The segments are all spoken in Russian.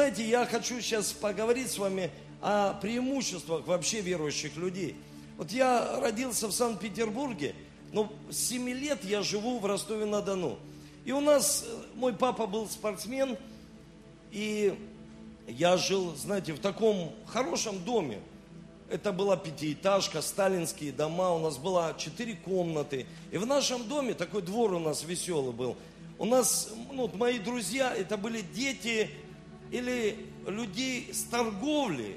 Знаете, я хочу сейчас поговорить с вами о преимуществах вообще верующих людей. Вот я родился в Санкт-Петербурге, но с 7 лет я живу в Ростове-на-Дону. И у нас, э, мой папа был спортсмен, и я жил, знаете, в таком хорошем доме. Это была пятиэтажка, сталинские дома, у нас было четыре комнаты. И в нашем доме, такой двор у нас веселый был, у нас, ну, мои друзья, это были дети или людей с торговли,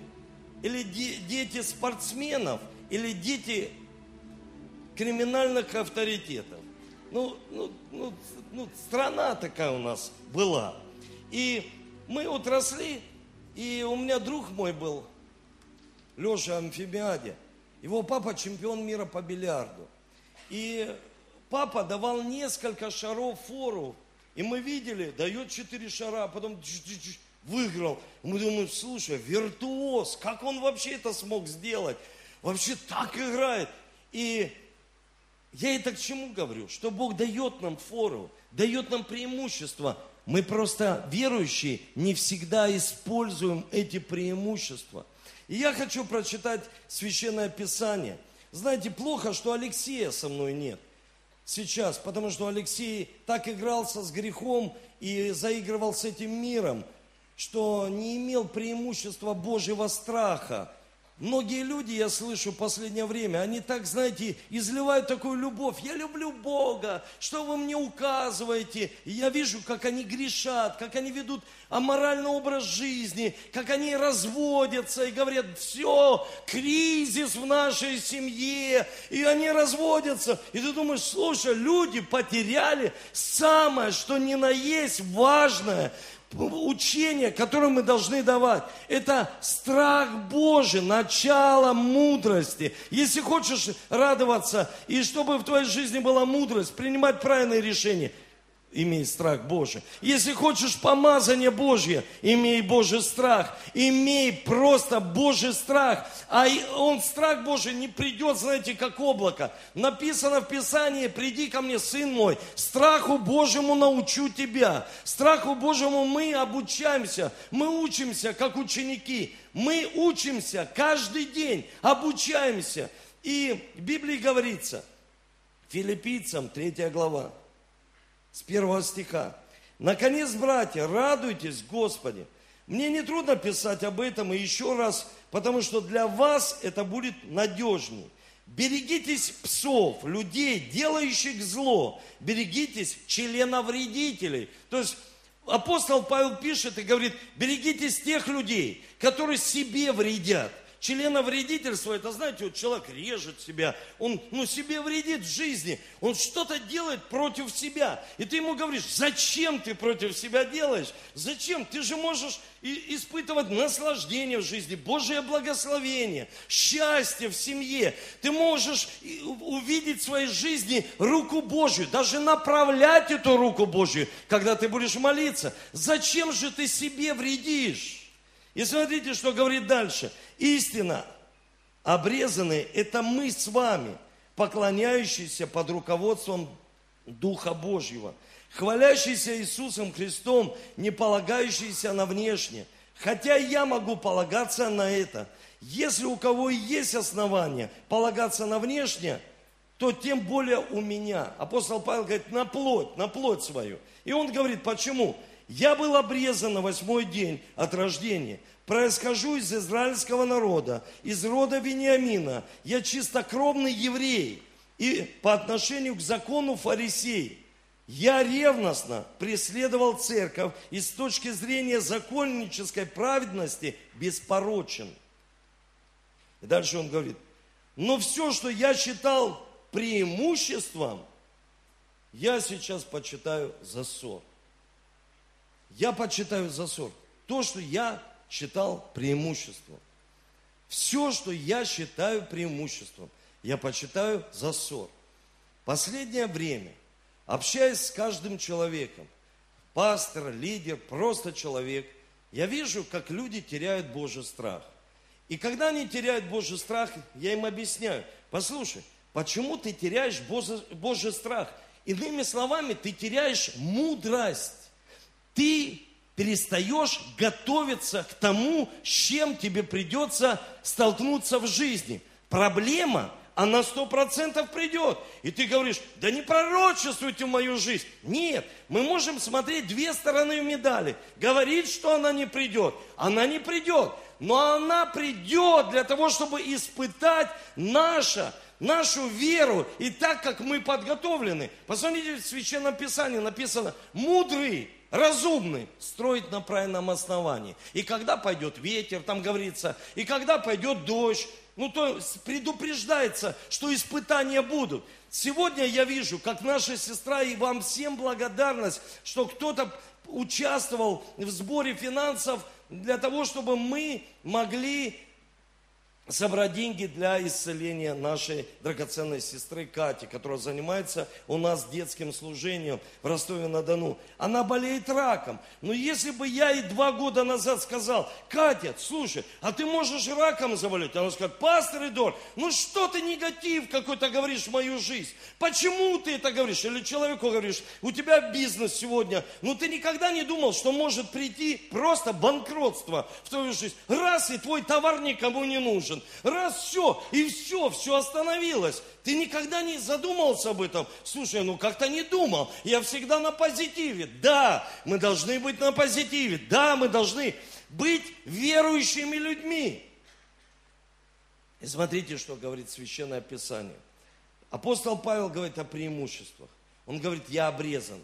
или де, дети спортсменов, или дети криминальных авторитетов. Ну, ну, ну, ну, страна такая у нас была. И мы вот росли, и у меня друг мой был, Леша Амфибиаде. Его папа чемпион мира по бильярду. И папа давал несколько шаров фору. И мы видели, дает четыре шара, а потом выиграл. Мы думаем, слушай, виртуоз, как он вообще это смог сделать? Вообще так играет. И я это к чему говорю? Что Бог дает нам фору, дает нам преимущество. Мы просто, верующие, не всегда используем эти преимущества. И я хочу прочитать Священное Писание. Знаете, плохо, что Алексея со мной нет сейчас, потому что Алексей так игрался с грехом и заигрывал с этим миром, что не имел преимущества Божьего страха. Многие люди, я слышу в последнее время, они так, знаете, изливают такую любовь. Я люблю Бога, что вы мне указываете? И я вижу, как они грешат, как они ведут аморальный образ жизни, как они разводятся и говорят, все, кризис в нашей семье, и они разводятся. И ты думаешь, слушай, люди потеряли самое, что ни на есть важное – учение, которое мы должны давать. Это страх Божий, начало мудрости. Если хочешь радоваться, и чтобы в твоей жизни была мудрость, принимать правильные решения – имей страх Божий. Если хочешь помазание Божье, имей Божий страх. Имей просто Божий страх. А он, страх Божий, не придет, знаете, как облако. Написано в Писании, приди ко мне, сын мой, страху Божьему научу тебя. Страху Божьему мы обучаемся, мы учимся, как ученики. Мы учимся каждый день, обучаемся. И в Библии говорится, филиппийцам, 3 глава, с первого стиха. Наконец, братья, радуйтесь Господи. Мне не трудно писать об этом и еще раз, потому что для вас это будет надежней. Берегитесь псов, людей, делающих зло. Берегитесь членовредителей. То есть апостол Павел пишет и говорит, берегитесь тех людей, которые себе вредят. Членовредительство, это, знаете, вот человек режет себя, он ну, себе вредит в жизни, он что-то делает против себя. И ты ему говоришь, зачем ты против себя делаешь? Зачем? Ты же можешь испытывать наслаждение в жизни, Божие благословение, счастье в семье. Ты можешь увидеть в своей жизни руку Божью, даже направлять эту руку Божью, когда ты будешь молиться. Зачем же ты себе вредишь? И смотрите, что говорит дальше. Истина, обрезанные, это мы с вами, поклоняющиеся под руководством Духа Божьего, хвалящиеся Иисусом Христом, не полагающиеся на внешнее. Хотя я могу полагаться на это. Если у кого есть основания полагаться на внешнее, то тем более у меня. Апостол Павел говорит, на плоть, на плоть свою. И он говорит, почему? Я был обрезан на восьмой день от рождения. Происхожу из израильского народа, из рода Вениамина. Я чистокровный еврей. И по отношению к закону фарисей. Я ревностно преследовал церковь и с точки зрения законнической праведности беспорочен. И дальше он говорит, но все, что я считал преимуществом, я сейчас почитаю за ссор я почитаю за ссор. То, что я считал преимуществом. Все, что я считаю преимуществом, я почитаю за ссор. Последнее время, общаясь с каждым человеком, пастор, лидер, просто человек, я вижу, как люди теряют Божий страх. И когда они теряют Божий страх, я им объясняю, послушай, почему ты теряешь Божий страх? Иными словами, ты теряешь мудрость. Ты перестаешь готовиться к тому, с чем тебе придется столкнуться в жизни. Проблема, она сто процентов придет. И ты говоришь, да не пророчествуйте в мою жизнь. Нет, мы можем смотреть две стороны медали. Говорит, что она не придет. Она не придет. Но она придет для того, чтобы испытать наше нашу веру и так, как мы подготовлены. Посмотрите, в Священном Писании написано, мудрый, разумный, строит на правильном основании. И когда пойдет ветер, там говорится, и когда пойдет дождь, ну то предупреждается, что испытания будут. Сегодня я вижу, как наша сестра, и вам всем благодарность, что кто-то участвовал в сборе финансов для того, чтобы мы могли собрать деньги для исцеления нашей драгоценной сестры Кати, которая занимается у нас детским служением в Ростове-на-Дону. Она болеет раком. Но если бы я ей два года назад сказал, Катя, слушай, а ты можешь раком заболеть? Она скажет, пастор Идор, ну что ты негатив какой-то говоришь в мою жизнь? Почему ты это говоришь? Или человеку говоришь, у тебя бизнес сегодня, ну ты никогда не думал, что может прийти просто банкротство в твою жизнь. Раз и твой товар никому не нужен нужен. Раз все, и все, все остановилось. Ты никогда не задумался об этом? Слушай, ну как-то не думал. Я всегда на позитиве. Да, мы должны быть на позитиве. Да, мы должны быть верующими людьми. И смотрите, что говорит Священное Писание. Апостол Павел говорит о преимуществах. Он говорит, я обрезан.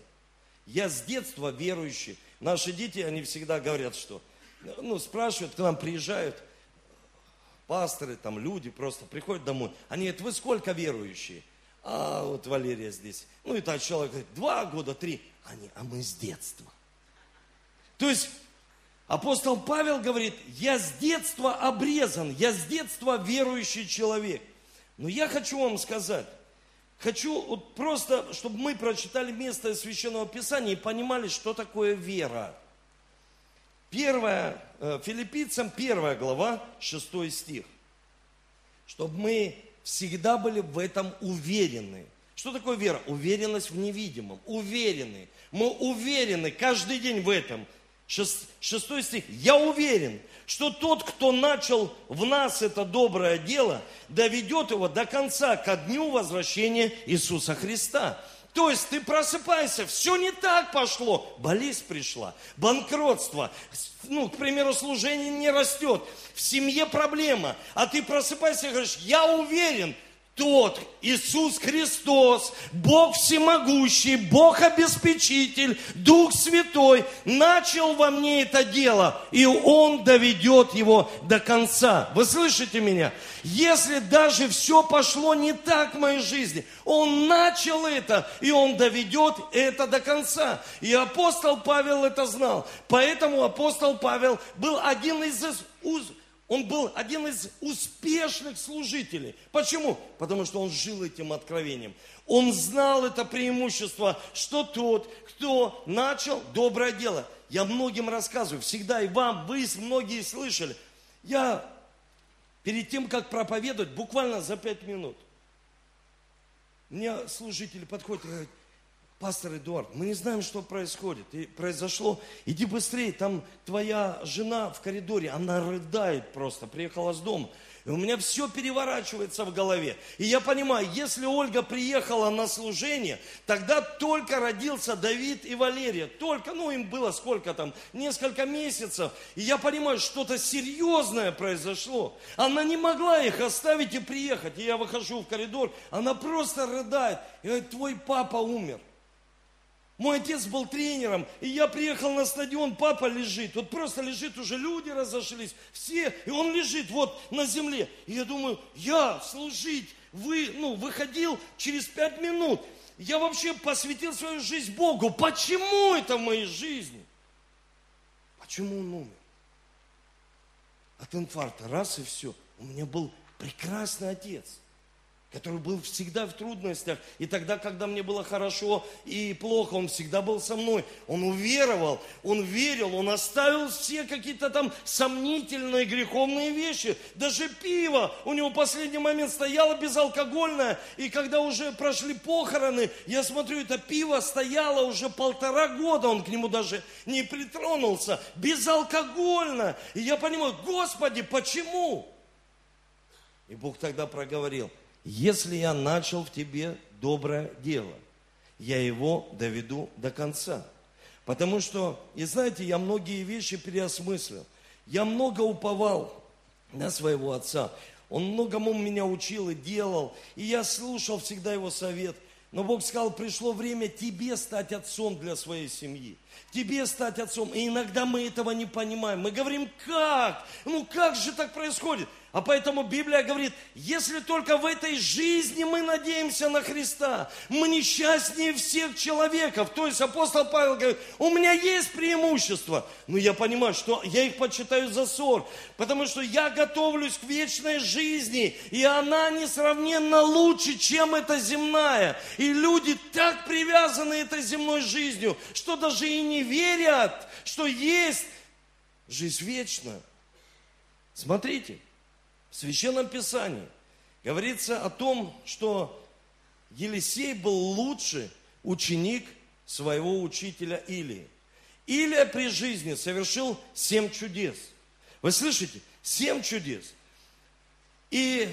Я с детства верующий. Наши дети, они всегда говорят, что, ну, спрашивают, к нам приезжают, пасторы, там люди просто приходят домой. Они говорят, вы сколько верующие? А вот Валерия здесь. Ну и так человек говорит, два года, три. Они, а мы с детства. То есть апостол Павел говорит, я с детства обрезан, я с детства верующий человек. Но я хочу вам сказать, хочу вот просто, чтобы мы прочитали место Священного Писания и понимали, что такое вера. Первая, э, филиппийцам первая глава, шестой стих. Чтобы мы всегда были в этом уверены. Что такое вера? Уверенность в невидимом. Уверены. Мы уверены каждый день в этом. Шестой стих. Я уверен, что тот, кто начал в нас это доброе дело, доведет его до конца, ко дню возвращения Иисуса Христа. То есть ты просыпаешься, все не так пошло. Болезнь пришла, банкротство, ну, к примеру, служение не растет, в семье проблема. А ты просыпаешься и говоришь, я уверен, тот Иисус Христос, Бог всемогущий, Бог обеспечитель, Дух Святой, начал во мне это дело, и Он доведет его до конца. Вы слышите меня? Если даже все пошло не так в моей жизни, Он начал это, и Он доведет это до конца. И апостол Павел это знал. Поэтому апостол Павел был один из он был один из успешных служителей. Почему? Потому что он жил этим откровением. Он знал это преимущество, что тот, кто начал доброе дело. Я многим рассказываю, всегда и вам, вы многие слышали. Я перед тем, как проповедовать, буквально за пять минут, мне служители подходят и говорят, пастор Эдуард, мы не знаем, что происходит. И произошло, иди быстрее, там твоя жена в коридоре, она рыдает просто, приехала с дома. И у меня все переворачивается в голове. И я понимаю, если Ольга приехала на служение, тогда только родился Давид и Валерия. Только, ну им было сколько там, несколько месяцев. И я понимаю, что-то серьезное произошло. Она не могла их оставить и приехать. И я выхожу в коридор, она просто рыдает. И говорит, твой папа умер. Мой отец был тренером, и я приехал на стадион, папа лежит, вот просто лежит, уже люди разошлись, все, и он лежит вот на земле. И я думаю, я служить, вы, ну, выходил через пять минут. Я вообще посвятил свою жизнь Богу. Почему это в моей жизни? Почему он умер? От инфаркта, раз и все. У меня был прекрасный отец. Который был всегда в трудностях. И тогда, когда мне было хорошо и плохо, он всегда был со мной. Он уверовал, он верил, он оставил все какие-то там сомнительные греховные вещи. Даже пиво у него в последний момент стояло безалкогольное. И когда уже прошли похороны, я смотрю, это пиво стояло уже полтора года, он к нему даже не притронулся. Безалкогольно. И я понимаю, Господи, почему? И Бог тогда проговорил – если я начал в тебе доброе дело, я его доведу до конца. Потому что, и знаете, я многие вещи переосмыслил. Я много уповал на своего отца. Он многому меня учил и делал. И я слушал всегда его совет. Но Бог сказал, пришло время тебе стать отцом для своей семьи тебе стать отцом. И иногда мы этого не понимаем. Мы говорим, как? Ну как же так происходит? А поэтому Библия говорит, если только в этой жизни мы надеемся на Христа, мы несчастнее всех человеков. То есть апостол Павел говорит, у меня есть преимущество. Но я понимаю, что я их почитаю за ссор, потому что я готовлюсь к вечной жизни, и она несравненно лучше, чем эта земная. И люди так привязаны этой земной жизнью, что даже и не верят, что есть жизнь вечная. Смотрите, в Священном Писании говорится о том, что Елисей был лучший ученик своего учителя Илии. Илия при жизни совершил семь чудес. Вы слышите? Семь чудес. И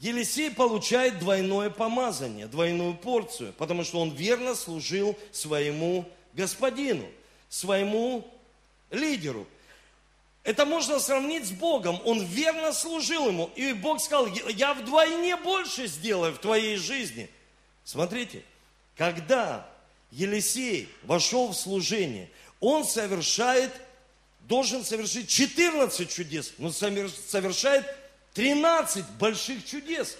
Елисей получает двойное помазание, двойную порцию, потому что он верно служил своему господину, своему лидеру. Это можно сравнить с Богом. Он верно служил ему. И Бог сказал, я вдвойне больше сделаю в твоей жизни. Смотрите, когда Елисей вошел в служение, он совершает, должен совершить 14 чудес, но совершает 13 больших чудес.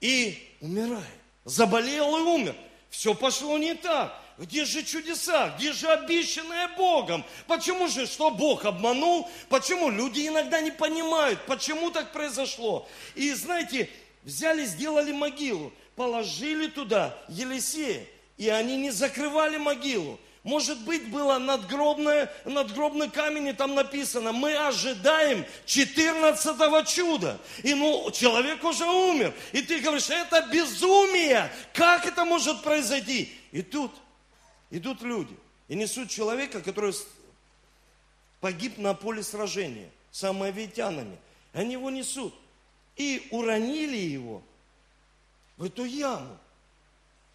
И умирает. Заболел и умер. Все пошло не так. Где же чудеса? Где же обещанное Богом? Почему же, что Бог обманул? Почему? Люди иногда не понимают, почему так произошло. И знаете, взяли, сделали могилу, положили туда Елисея, и они не закрывали могилу. Может быть, было надгробное, надгробный камень, и там написано, мы ожидаем 14 чуда. И ну, человек уже умер. И ты говоришь, это безумие. Как это может произойти? И тут идут люди и несут человека, который погиб на поле сражения с амавитянами. Они его несут. И уронили его в эту яму.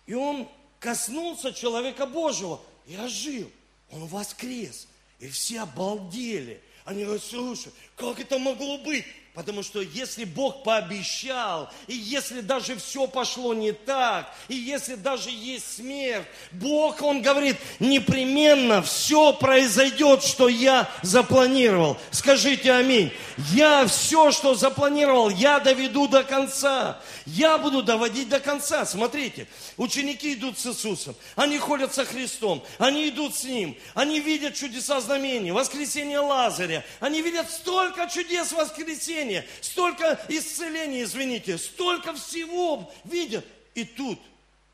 И он коснулся человека Божьего и ожил. Он воскрес. И все обалдели. Они говорят, слушай, как это могло быть? Потому что если Бог пообещал, и если даже все пошло не так, и если даже есть смерть, Бог, Он говорит, непременно все произойдет, что я запланировал. Скажите аминь. Я все, что запланировал, я доведу до конца. Я буду доводить до конца. Смотрите, ученики идут с Иисусом, они ходят со Христом, они идут с Ним, они видят чудеса знамений, воскресение Лазаря, они видят столько чудес воскресения, столько исцелений, извините, столько всего видят. И тут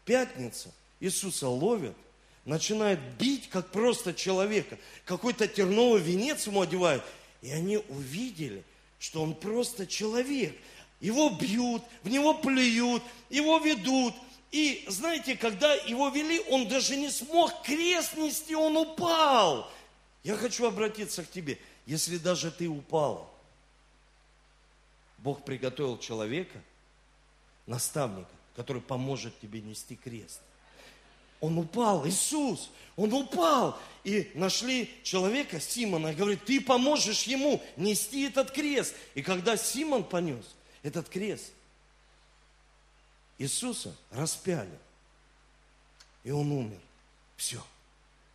пятница Иисуса ловят, начинают бить, как просто человека. Какой-то терновый венец ему одевают. И они увидели, что он просто человек. Его бьют, в него плюют, его ведут. И знаете, когда его вели, он даже не смог крест нести, он упал. Я хочу обратиться к тебе. Если даже ты упал, Бог приготовил человека, наставника, который поможет тебе нести крест. Он упал, Иисус, он упал. И нашли человека, Симона, и говорит, ты поможешь ему нести этот крест. И когда Симон понес этот крест, Иисуса распяли. И он умер. Все.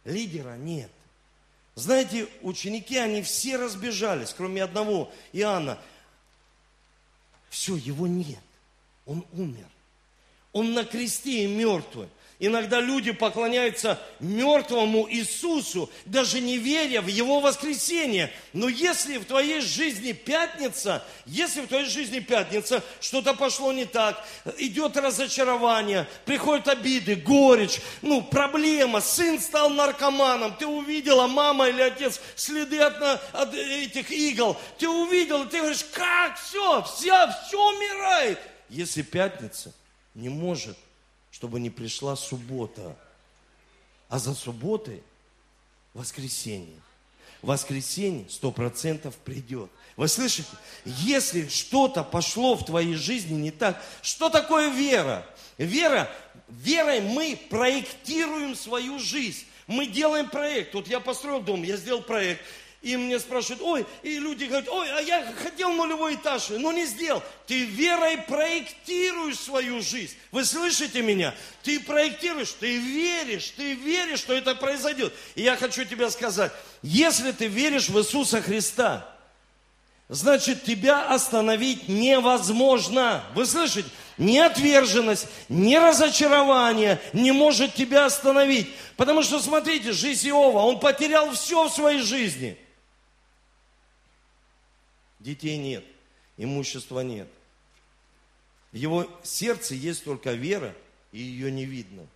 Лидера нет. Знаете, ученики, они все разбежались, кроме одного, Иоанна. Все, его нет. Он умер. Он на кресте и мертвый. Иногда люди поклоняются мертвому Иисусу, даже не веря в Его воскресение. Но если в твоей жизни пятница, если в твоей жизни пятница, что-то пошло не так, идет разочарование, приходят обиды, горечь, ну, проблема, сын стал наркоманом, ты увидела, мама или отец, следы от, от этих игл, ты увидел, ты говоришь, как все, все, все умирает. Если пятница не может чтобы не пришла суббота. А за субботой воскресенье. Воскресенье сто процентов придет. Вы слышите? Если что-то пошло в твоей жизни не так, что такое вера? Вера, верой мы проектируем свою жизнь. Мы делаем проект. Вот я построил дом, я сделал проект. И мне спрашивают, ой, и люди говорят, ой, а я хотел нулевой этаж, но не сделал. Ты верой проектируешь свою жизнь. Вы слышите меня? Ты проектируешь, ты веришь, ты веришь, что это произойдет. И я хочу тебе сказать, если ты веришь в Иисуса Христа, значит тебя остановить невозможно. Вы слышите? Ни отверженность, ни разочарование не может тебя остановить. Потому что, смотрите, жизнь Иова, он потерял все в своей жизни – детей нет, имущества нет. В его сердце есть только вера, и ее не видно.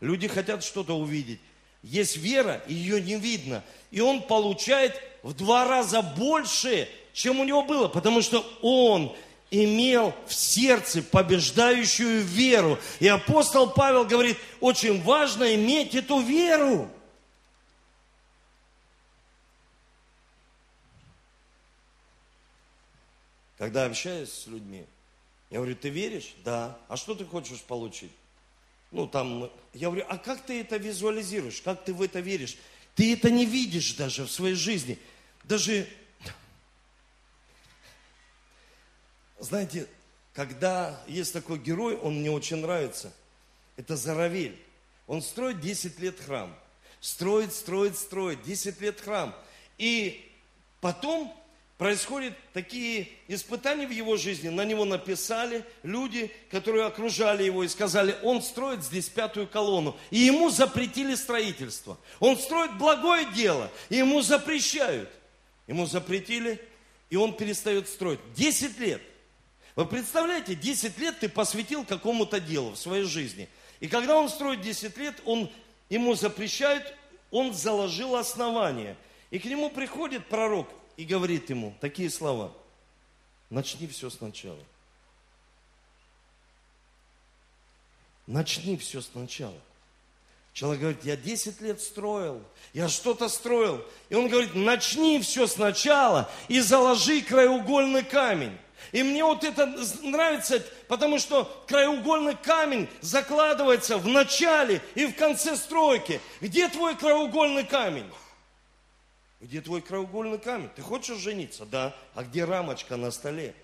Люди хотят что-то увидеть. Есть вера, и ее не видно. И он получает в два раза больше, чем у него было, потому что он имел в сердце побеждающую веру. И апостол Павел говорит, очень важно иметь эту веру. Когда общаюсь с людьми, я говорю, ты веришь? Да. А что ты хочешь получить? Ну, там, я говорю, а как ты это визуализируешь? Как ты в это веришь? Ты это не видишь даже в своей жизни. Даже, знаете, когда есть такой герой, он мне очень нравится, это Заравель. Он строит 10 лет храм. Строит, строит, строит, 10 лет храм. И потом происходят такие испытания в его жизни. На него написали люди, которые окружали его и сказали, он строит здесь пятую колонну. И ему запретили строительство. Он строит благое дело, и ему запрещают. Ему запретили, и он перестает строить. Десять лет. Вы представляете, 10 лет ты посвятил какому-то делу в своей жизни. И когда он строит 10 лет, он, ему запрещают, он заложил основание. И к нему приходит пророк и говорит ему такие слова. Начни все сначала. Начни все сначала. Человек говорит, я 10 лет строил, я что-то строил. И он говорит, начни все сначала и заложи краеугольный камень. И мне вот это нравится, потому что краеугольный камень закладывается в начале и в конце стройки. Где твой краеугольный камень? Где твой краеугольный камень? Ты хочешь жениться? Да. А где рамочка на столе?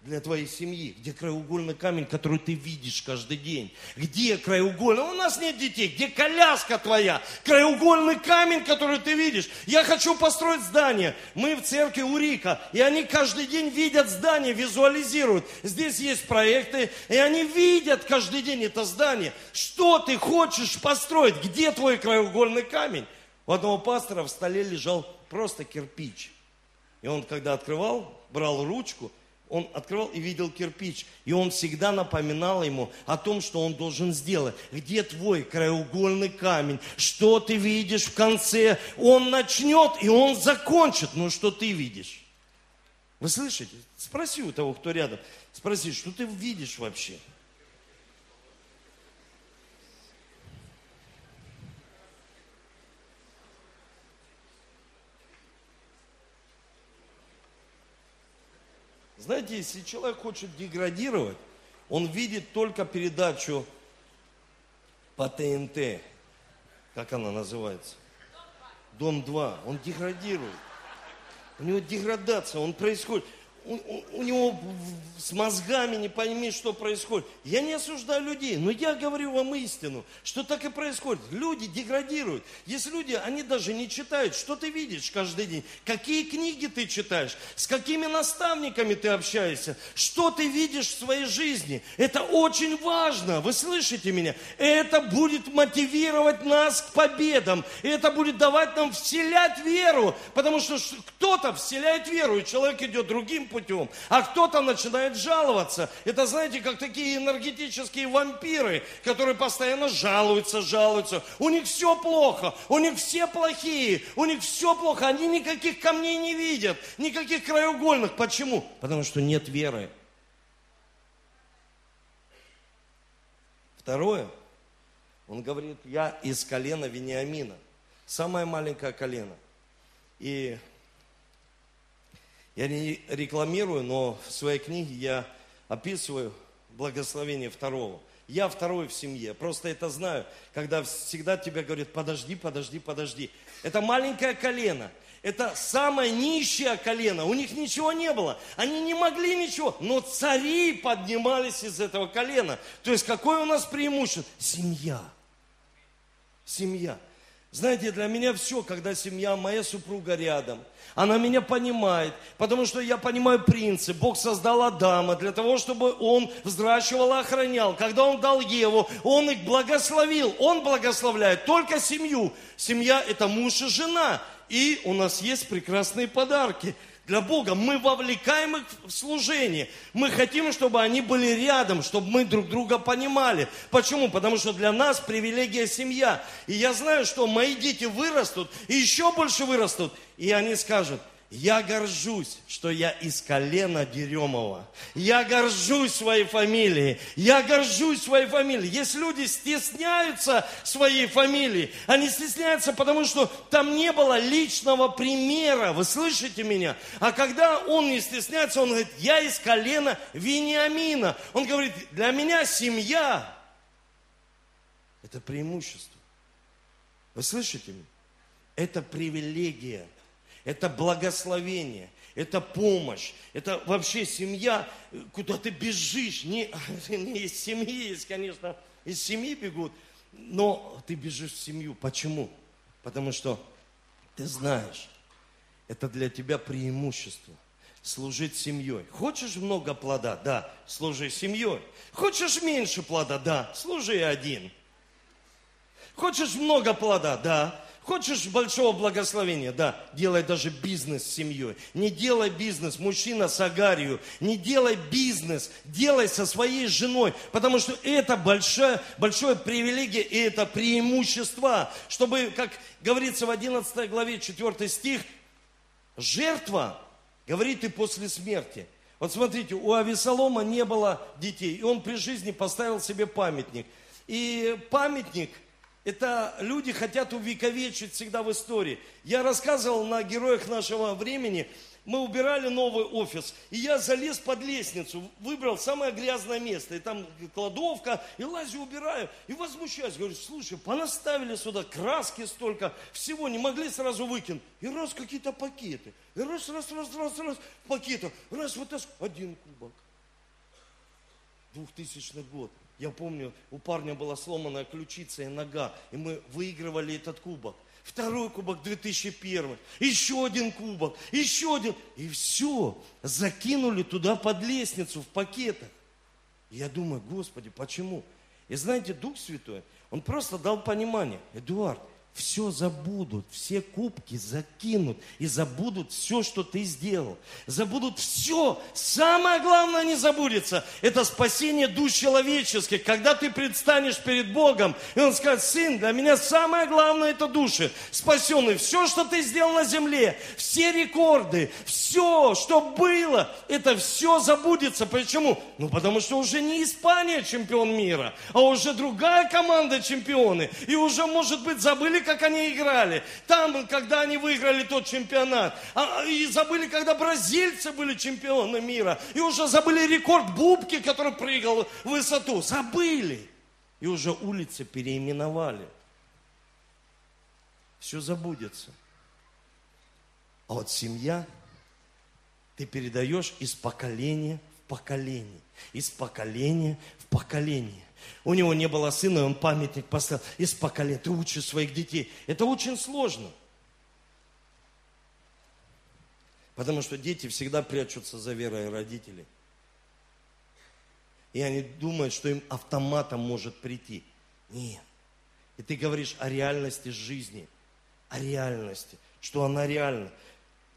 Для твоей семьи. Где краеугольный камень, который ты видишь каждый день? Где краеугольный? У нас нет детей. Где коляска твоя? Краеугольный камень, который ты видишь. Я хочу построить здание. Мы в церкви Урика. И они каждый день видят здание, визуализируют. Здесь есть проекты. И они видят каждый день это здание. Что ты хочешь построить? Где твой краеугольный камень? У одного пастора в столе лежал просто кирпич. И он, когда открывал, брал ручку, он открывал и видел кирпич. И он всегда напоминал ему о том, что он должен сделать. Где твой краеугольный камень? Что ты видишь в конце? Он начнет, и он закончит. Но что ты видишь? Вы слышите? Спроси у того, кто рядом. Спроси, что ты видишь вообще? Знаете, если человек хочет деградировать, он видит только передачу по ТНТ. Как она называется? Дом 2. Он деградирует. У него деградация, он происходит. У, у него с мозгами не пойми, что происходит. Я не осуждаю людей, но я говорю вам истину, что так и происходит. Люди деградируют. Есть люди, они даже не читают, что ты видишь каждый день, какие книги ты читаешь, с какими наставниками ты общаешься, что ты видишь в своей жизни. Это очень важно, вы слышите меня? Это будет мотивировать нас к победам, и это будет давать нам вселять веру, потому что кто-то вселяет веру, и человек идет другим путем, а кто-то начинает жаловаться. Это, знаете, как такие энергетические вампиры, которые постоянно жалуются, жалуются. У них все плохо, у них все плохие, у них все плохо, они никаких камней не видят, никаких краеугольных. Почему? Потому что нет веры. Второе, он говорит, я из колена Вениамина, самое маленькое колено. И я не рекламирую, но в своей книге я описываю благословение второго. Я второй в семье. Просто это знаю, когда всегда тебе говорят, подожди, подожди, подожди. Это маленькое колено. Это самое нищее колено. У них ничего не было. Они не могли ничего. Но цари поднимались из этого колена. То есть какое у нас преимущество? Семья. Семья. Знаете, для меня все, когда семья, моя супруга рядом – она меня понимает, потому что я понимаю принцип. Бог создал Адама для того, чтобы он взращивал и охранял. Когда он дал Еву, он их благословил. Он благословляет только семью. Семья – это муж и жена. И у нас есть прекрасные подарки – для Бога. Мы вовлекаем их в служение. Мы хотим, чтобы они были рядом, чтобы мы друг друга понимали. Почему? Потому что для нас привилегия семья. И я знаю, что мои дети вырастут, и еще больше вырастут, и они скажут – я горжусь, что я из колена Деремова. Я горжусь своей фамилией. Я горжусь своей фамилией. Есть люди стесняются своей фамилии. Они стесняются, потому что там не было личного примера. Вы слышите меня? А когда он не стесняется, он говорит, я из колена Вениамина. Он говорит, для меня семья – это преимущество. Вы слышите меня? Это привилегия – это благословение, это помощь, это вообще семья, куда ты бежишь. Не, не из семьи есть, конечно, из семьи бегут, но ты бежишь в семью. Почему? Потому что ты знаешь, это для тебя преимущество служить семьей. Хочешь много плода? Да, служи семьей. Хочешь меньше плода? Да, служи один. Хочешь много плода? Да, Хочешь большого благословения? Да, делай даже бизнес с семьей. Не делай бизнес, мужчина с агарью. Не делай бизнес, делай со своей женой. Потому что это большое, большое привилегия и это преимущество. Чтобы, как говорится в 11 главе 4 стих, жертва, говорит и после смерти. Вот смотрите, у Авесолома не было детей, и он при жизни поставил себе памятник. И памятник – это люди хотят увековечить всегда в истории. Я рассказывал на героях нашего времени, мы убирали новый офис, и я залез под лестницу, выбрал самое грязное место, и там кладовка, и лазю убираю, и возмущаюсь, говорю, слушай, понаставили сюда краски столько, всего, не могли сразу выкинуть. И раз какие-то пакеты, и раз, раз, раз, раз, раз, пакеты, раз вот это, один кубок. Двухтысячный год. Я помню, у парня была сломанная ключица и нога, и мы выигрывали этот кубок. Второй кубок 2001, еще один кубок, еще один. И все, закинули туда под лестницу в пакетах. Я думаю, Господи, почему? И знаете, Дух Святой, Он просто дал понимание. Эдуард, все забудут, все кубки закинут и забудут все, что ты сделал. Забудут все. Самое главное не забудется. Это спасение душ человеческих. Когда ты предстанешь перед Богом, и Он скажет, сын, для меня самое главное это души спасенные. Все, что ты сделал на земле, все рекорды, все, что было, это все забудется. Почему? Ну, потому что уже не Испания чемпион мира, а уже другая команда чемпионы. И уже, может быть, забыли, как они играли. Там, когда они выиграли тот чемпионат. А, и забыли, когда бразильцы были чемпионы мира. И уже забыли рекорд Бубки, который прыгал в высоту. Забыли. И уже улицы переименовали. Все забудется. А вот семья, ты передаешь из поколения в поколение, из поколения в поколение. У него не было сына, и он памятник поставил из поколения. Ты учишь своих детей. Это очень сложно. Потому что дети всегда прячутся за верой родителей. И они думают, что им автоматом может прийти. Нет. И ты говоришь о реальности жизни. О реальности. Что она реальна.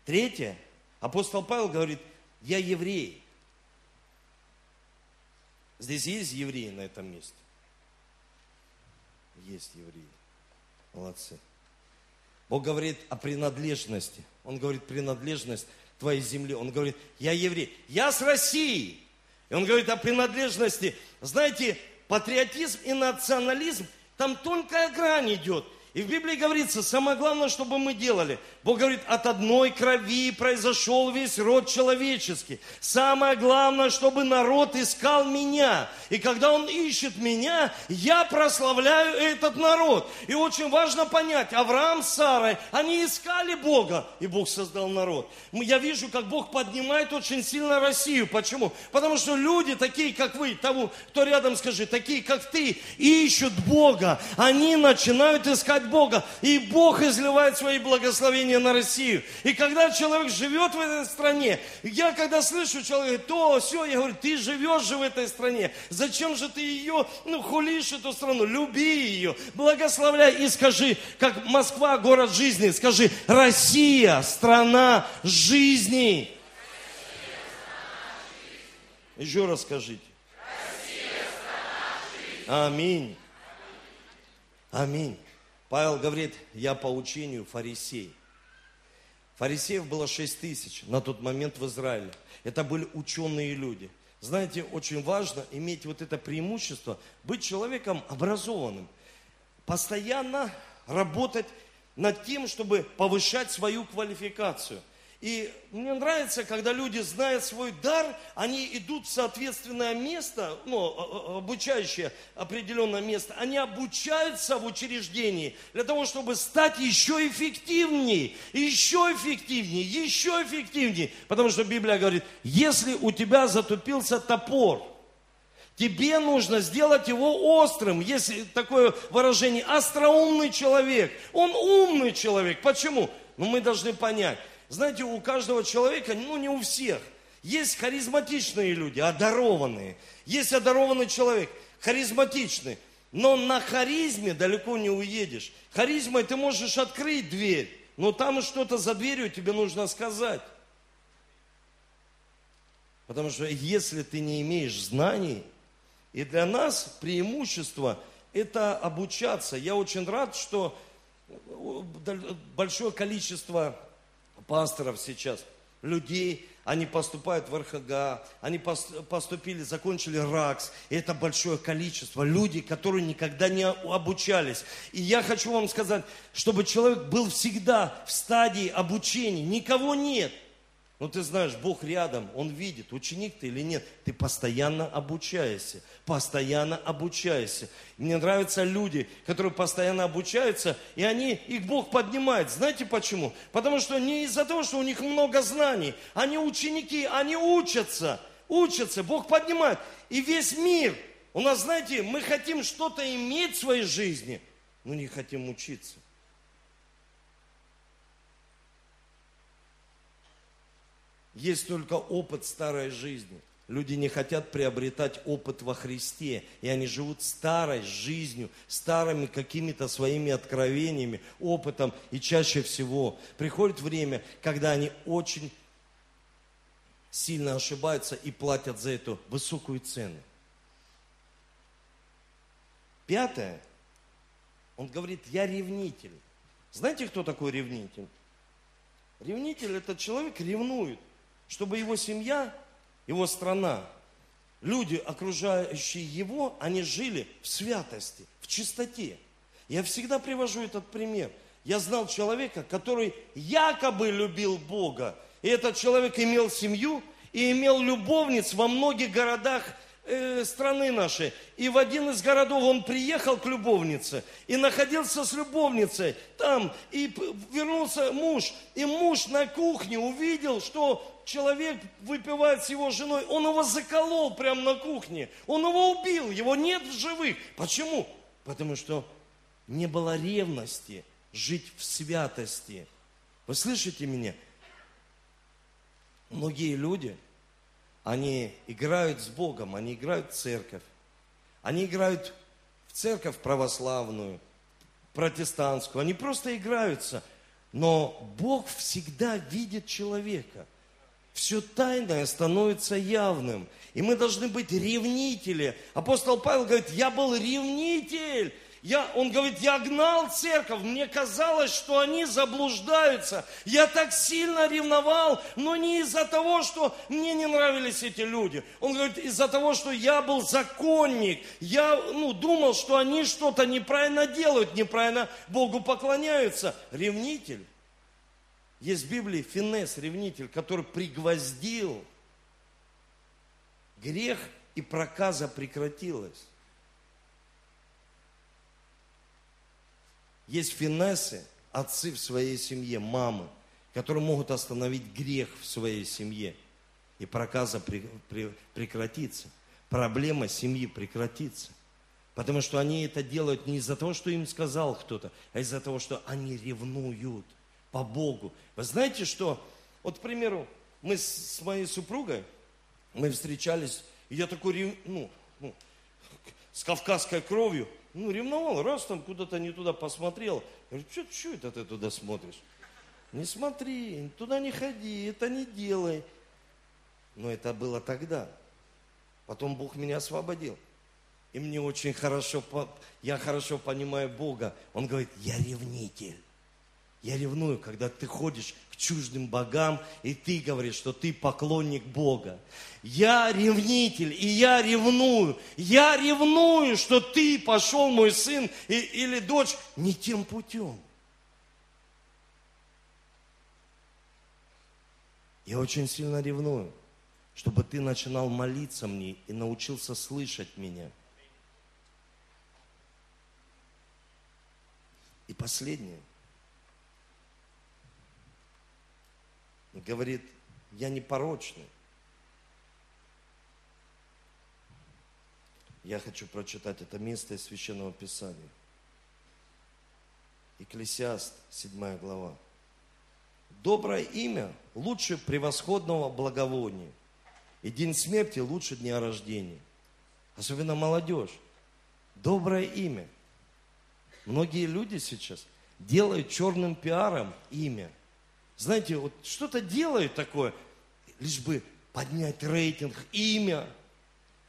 Третье. Апостол Павел говорит, я еврей. Здесь есть евреи на этом месте? Есть евреи. Молодцы. Бог говорит о принадлежности. Он говорит, принадлежность твоей земли. Он говорит, я еврей. Я с России. И он говорит о принадлежности. Знаете, патриотизм и национализм, там тонкая грань идет – и в Библии говорится, самое главное, чтобы мы делали. Бог говорит, от одной крови произошел весь род человеческий. Самое главное, чтобы народ искал меня. И когда он ищет меня, я прославляю этот народ. И очень важно понять, Авраам с Сарой, они искали Бога, и Бог создал народ. Я вижу, как Бог поднимает очень сильно Россию. Почему? Потому что люди, такие как вы, того, кто рядом скажи, такие как ты, ищут Бога. Они начинают искать искать Бога. И Бог изливает свои благословения на Россию. И когда человек живет в этой стране, я когда слышу человека, то, все, я говорю, ты живешь же в этой стране. Зачем же ты ее, ну, хулишь эту страну? Люби ее, благословляй и скажи, как Москва, город жизни, скажи, Россия, страна жизни. Еще раз скажите. Аминь. Аминь. Павел говорит, я по учению фарисей. Фарисеев было 6 тысяч на тот момент в Израиле. Это были ученые люди. Знаете, очень важно иметь вот это преимущество, быть человеком образованным, постоянно работать над тем, чтобы повышать свою квалификацию. И мне нравится, когда люди знают свой дар, они идут в соответственное место, ну, обучающее определенное место, они обучаются в учреждении для того, чтобы стать еще эффективнее, еще эффективнее, еще эффективнее. Потому что Библия говорит, если у тебя затупился топор, Тебе нужно сделать его острым. Есть такое выражение, остроумный человек. Он умный человек. Почему? Ну, мы должны понять. Знаете, у каждого человека, ну не у всех, есть харизматичные люди, одарованные. Есть одарованный человек, харизматичный. Но на харизме далеко не уедешь. Харизмой ты можешь открыть дверь, но там что-то за дверью тебе нужно сказать. Потому что если ты не имеешь знаний, и для нас преимущество – это обучаться. Я очень рад, что большое количество пасторов сейчас, людей, они поступают в РХГ, они поступили, закончили РАКС, и это большое количество. Люди, которые никогда не обучались. И я хочу вам сказать, чтобы человек был всегда в стадии обучения. Никого нет – ну, ты знаешь, Бог рядом, Он видит, ученик ты или нет. Ты постоянно обучаешься, постоянно обучаешься. Мне нравятся люди, которые постоянно обучаются, и они, их Бог поднимает. Знаете почему? Потому что не из-за того, что у них много знаний. Они ученики, они учатся, учатся, Бог поднимает. И весь мир, у нас, знаете, мы хотим что-то иметь в своей жизни, но не хотим учиться. Есть только опыт старой жизни. Люди не хотят приобретать опыт во Христе, и они живут старой жизнью, старыми какими-то своими откровениями, опытом, и чаще всего приходит время, когда они очень сильно ошибаются и платят за эту высокую цену. Пятое, он говорит, я ревнитель. Знаете, кто такой ревнитель? Ревнитель – это человек ревнует чтобы его семья, его страна, люди, окружающие его, они жили в святости, в чистоте. Я всегда привожу этот пример. Я знал человека, который якобы любил Бога. И этот человек имел семью и имел любовниц во многих городах э, страны нашей. И в один из городов он приехал к любовнице и находился с любовницей там. И вернулся муж. И муж на кухне увидел, что человек выпивает с его женой. Он его заколол прямо на кухне. Он его убил. Его нет в живых. Почему? Потому что не было ревности жить в святости. Вы слышите меня? Многие люди, они играют с Богом, они играют в церковь. Они играют в церковь православную, протестантскую. Они просто играются. Но Бог всегда видит человека. Все тайное становится явным. И мы должны быть ревнители. Апостол Павел говорит, я был ревнитель. Я, он говорит, я гнал церковь, мне казалось, что они заблуждаются. Я так сильно ревновал, но не из-за того, что мне не нравились эти люди. Он говорит, из-за того, что я был законник. Я ну, думал, что они что-то неправильно делают, неправильно Богу поклоняются. Ревнитель. Есть в Библии Финес, ревнитель, который пригвоздил грех и проказа прекратилась. Есть финесы, отцы в своей семье, мамы, которые могут остановить грех в своей семье. И проказа при, при, прекратится. Проблема семьи прекратится. Потому что они это делают не из-за того, что им сказал кто-то, а из-за того, что они ревнуют по Богу. Вы знаете, что, вот, к примеру, мы с, с моей супругой, мы встречались, и я такой, ну, ну, с кавказской кровью, ну, ревновал, раз там куда-то не туда посмотрел. Я говорю, что, это ты туда смотришь? Не смотри, туда не ходи, это не делай. Но это было тогда. Потом Бог меня освободил. И мне очень хорошо, я хорошо понимаю Бога. Он говорит, я ревнитель. Я ревную, когда ты ходишь к чуждым богам, и ты говоришь, что ты поклонник Бога. Я ревнитель, и я ревную. Я ревную, что ты пошел, мой сын и, или дочь, не тем путем. Я очень сильно ревную, чтобы ты начинал молиться мне и научился слышать меня. И последнее. Говорит, я не порочный. Я хочу прочитать это место из Священного Писания. Экклесиаст, 7 глава. Доброе имя лучше превосходного благовония. И день смерти лучше дня рождения. Особенно молодежь. Доброе имя. Многие люди сейчас делают черным пиаром имя – знаете, вот что-то делают такое, лишь бы поднять рейтинг, имя.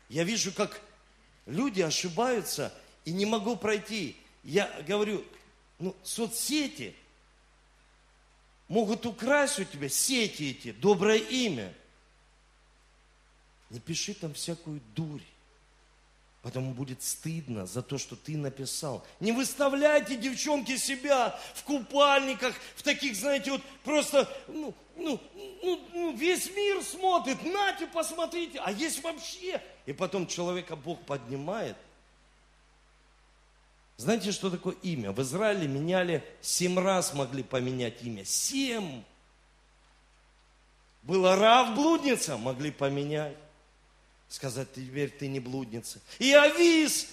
Я вижу, как люди ошибаются и не могу пройти. Я говорю, ну, соцсети могут украсть у тебя, сети эти, доброе имя. Не пиши там всякую дурь. Потому будет стыдно за то, что ты написал. Не выставляйте, девчонки, себя в купальниках, в таких, знаете, вот просто, ну, ну, ну, ну весь мир смотрит, нате, посмотрите, а есть вообще. И потом человека Бог поднимает. Знаете, что такое имя? В Израиле меняли, семь раз могли поменять имя. Семь. Была Рав блудница, могли поменять сказать, теперь ты не блудница. И Авис,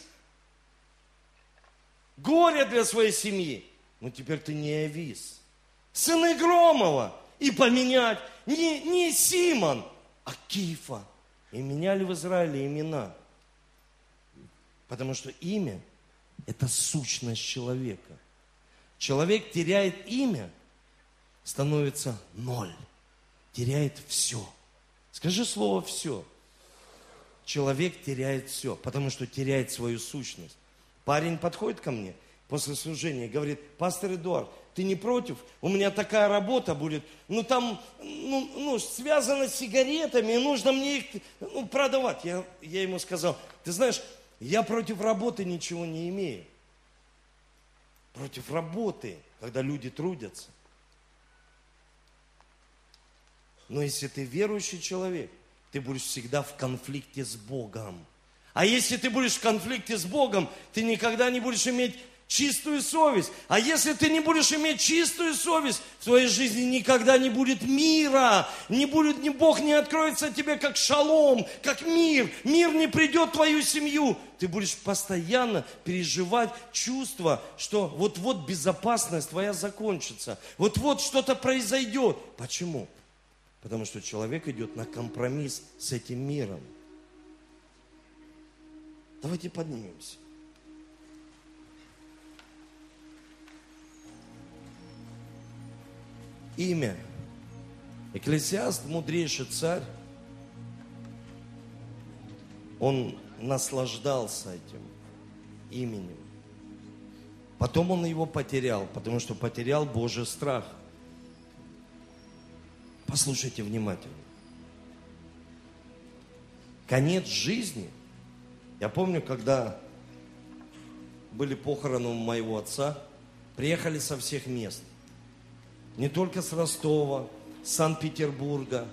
горе для своей семьи. Ну теперь ты не Авис. Сыны Громова. И поменять не, не Симон, а Кифа. И меняли в Израиле имена. Потому что имя – это сущность человека. Человек теряет имя, становится ноль. Теряет все. Скажи слово «все» человек теряет все, потому что теряет свою сущность. Парень подходит ко мне после служения и говорит, пастор Эдуард, ты не против? У меня такая работа будет, ну там, ну, ну связано с сигаретами, нужно мне их ну, продавать. Я, я ему сказал, ты знаешь, я против работы ничего не имею. Против работы, когда люди трудятся. Но если ты верующий человек, ты будешь всегда в конфликте с Богом. А если ты будешь в конфликте с Богом, ты никогда не будешь иметь чистую совесть. А если ты не будешь иметь чистую совесть, в твоей жизни никогда не будет мира. Не будет, ни Бог не откроется тебе как шалом, как мир. Мир не придет в твою семью. Ты будешь постоянно переживать чувство, что вот-вот безопасность твоя закончится. Вот-вот что-то произойдет. Почему? Потому что человек идет на компромисс с этим миром. Давайте поднимемся. имя. Экклесиаст, мудрейший царь, он наслаждался этим именем. Потом он его потерял, потому что потерял Божий страх. Послушайте внимательно. Конец жизни. Я помню, когда были похороны моего отца, приехали со всех мест – не только с Ростова, Санкт-Петербурга.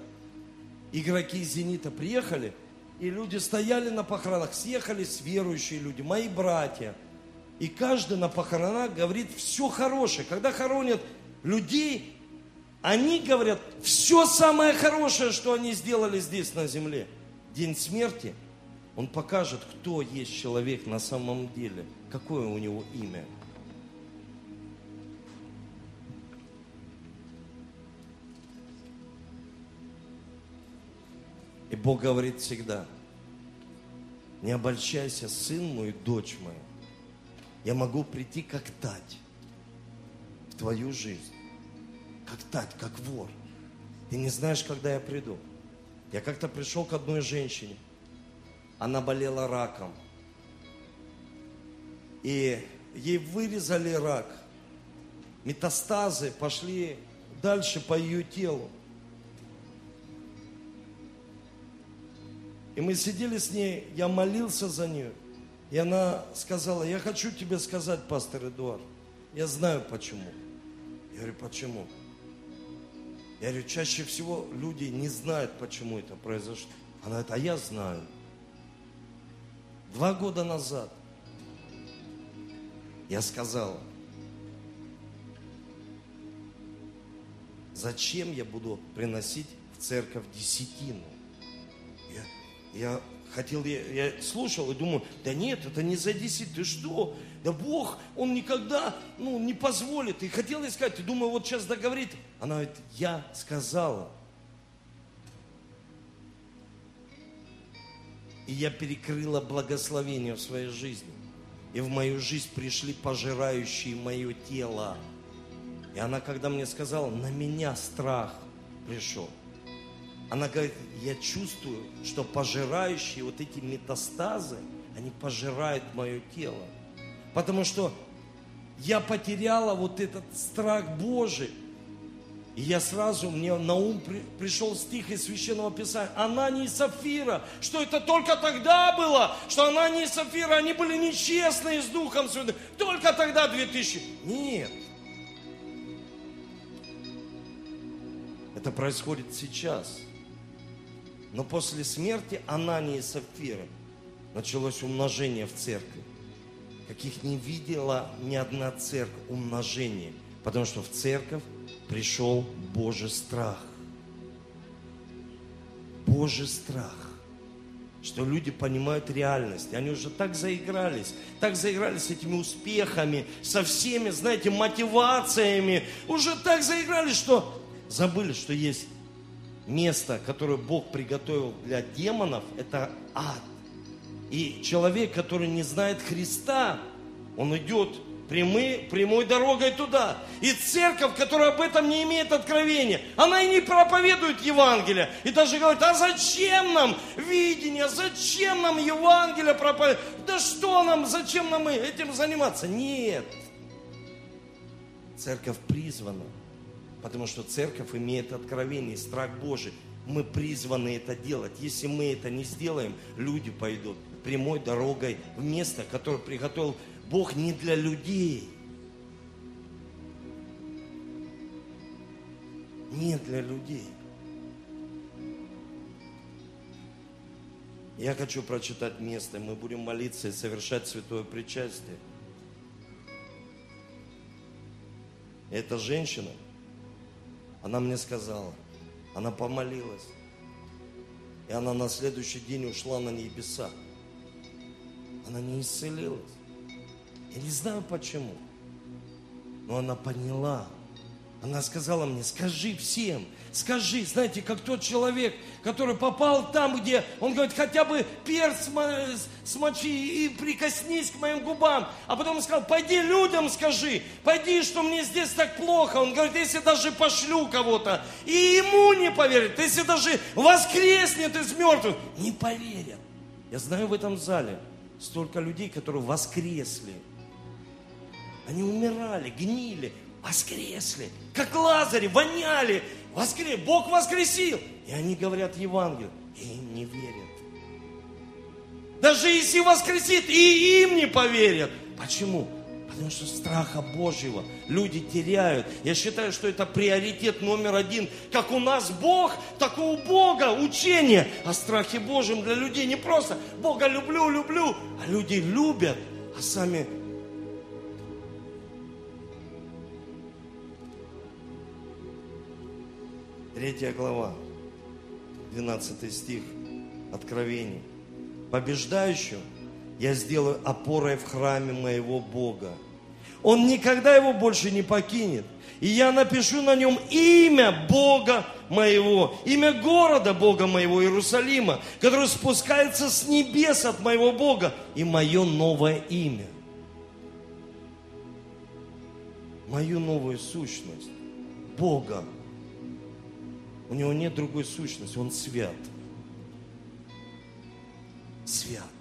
Игроки из «Зенита» приехали, и люди стояли на похоронах, съехались верующие люди, мои братья. И каждый на похоронах говорит все хорошее. Когда хоронят людей, они говорят все самое хорошее, что они сделали здесь на земле. День смерти, он покажет, кто есть человек на самом деле, какое у него имя. И Бог говорит всегда, не обольщайся, сын мой, дочь моя. Я могу прийти как тать в твою жизнь. Как тать, как вор. Ты не знаешь, когда я приду. Я как-то пришел к одной женщине. Она болела раком. И ей вырезали рак. Метастазы пошли дальше по ее телу. И мы сидели с ней, я молился за нее. И она сказала, я хочу тебе сказать, пастор Эдуард, я знаю почему. Я говорю, почему? Я говорю, чаще всего люди не знают, почему это произошло. Она говорит, а я знаю. Два года назад я сказала, зачем я буду приносить в церковь десятину? Я хотел, я, я слушал и думаю, да нет, это не за 10, ты что? Да Бог, Он никогда ну, не позволит. И хотел искать, и думаю, вот сейчас договорит. Она говорит, я сказала. И я перекрыла благословение в своей жизни. И в мою жизнь пришли пожирающие мое тело. И она, когда мне сказала, на меня страх пришел. Она говорит, я чувствую, что пожирающие вот эти метастазы, они пожирают мое тело. Потому что я потеряла вот этот страх Божий. И я сразу, мне на ум при, пришел стих из Священного Писания. Анания и Сафира. Что это только тогда было, что Анания и Сафира, они были нечестные с Духом Святым. Только тогда 2000. Нет. Это происходит сейчас. Но после смерти Анании и Сапфиры началось умножение в церкви. Каких не видела ни одна церковь умножение. Потому что в церковь пришел Божий страх. Божий страх что люди понимают реальность. Они уже так заигрались, так заигрались этими успехами, со всеми, знаете, мотивациями. Уже так заигрались, что забыли, что есть место, которое Бог приготовил для демонов, это ад. И человек, который не знает Христа, он идет прямой, прямой дорогой туда. И церковь, которая об этом не имеет откровения, она и не проповедует Евангелие. И даже говорит, а зачем нам видение, зачем нам Евангелие проповедовать? Да что нам, зачем нам этим заниматься? Нет. Церковь призвана Потому что церковь имеет откровение, страх Божий. Мы призваны это делать. Если мы это не сделаем, люди пойдут прямой дорогой в место, которое приготовил Бог не для людей. Не для людей. Я хочу прочитать место, мы будем молиться и совершать святое причастие. эта женщина, она мне сказала, она помолилась, и она на следующий день ушла на небеса. Она не исцелилась. Я не знаю почему, но она поняла. Она сказала мне, скажи всем, Скажи, знаете, как тот человек, который попал там, где он говорит, хотя бы перс смочи и прикоснись к моим губам. А потом он сказал, пойди людям скажи, пойди, что мне здесь так плохо. Он говорит, если даже пошлю кого-то, и ему не поверят, если даже воскреснет из мертвых, не поверят. Я знаю в этом зале столько людей, которые воскресли. Они умирали, гнили, воскресли, как Лазари, воняли, воскрес, Бог воскресил. И они говорят Евангелие, и им не верят. Даже если воскресит, и им не поверят. Почему? Потому что страха Божьего люди теряют. Я считаю, что это приоритет номер один. Как у нас Бог, так и у Бога учение о страхе Божьем для людей. Не просто Бога люблю, люблю, а люди любят, а сами Третья глава, 12 стих, Откровений. Побеждающего я сделаю опорой в храме моего Бога. Он никогда его больше не покинет. И я напишу на нем имя Бога моего, имя города Бога моего, Иерусалима, который спускается с небес от моего Бога, и мое новое имя. Мою новую сущность Бога у него нет другой сущности, он свят. Свят.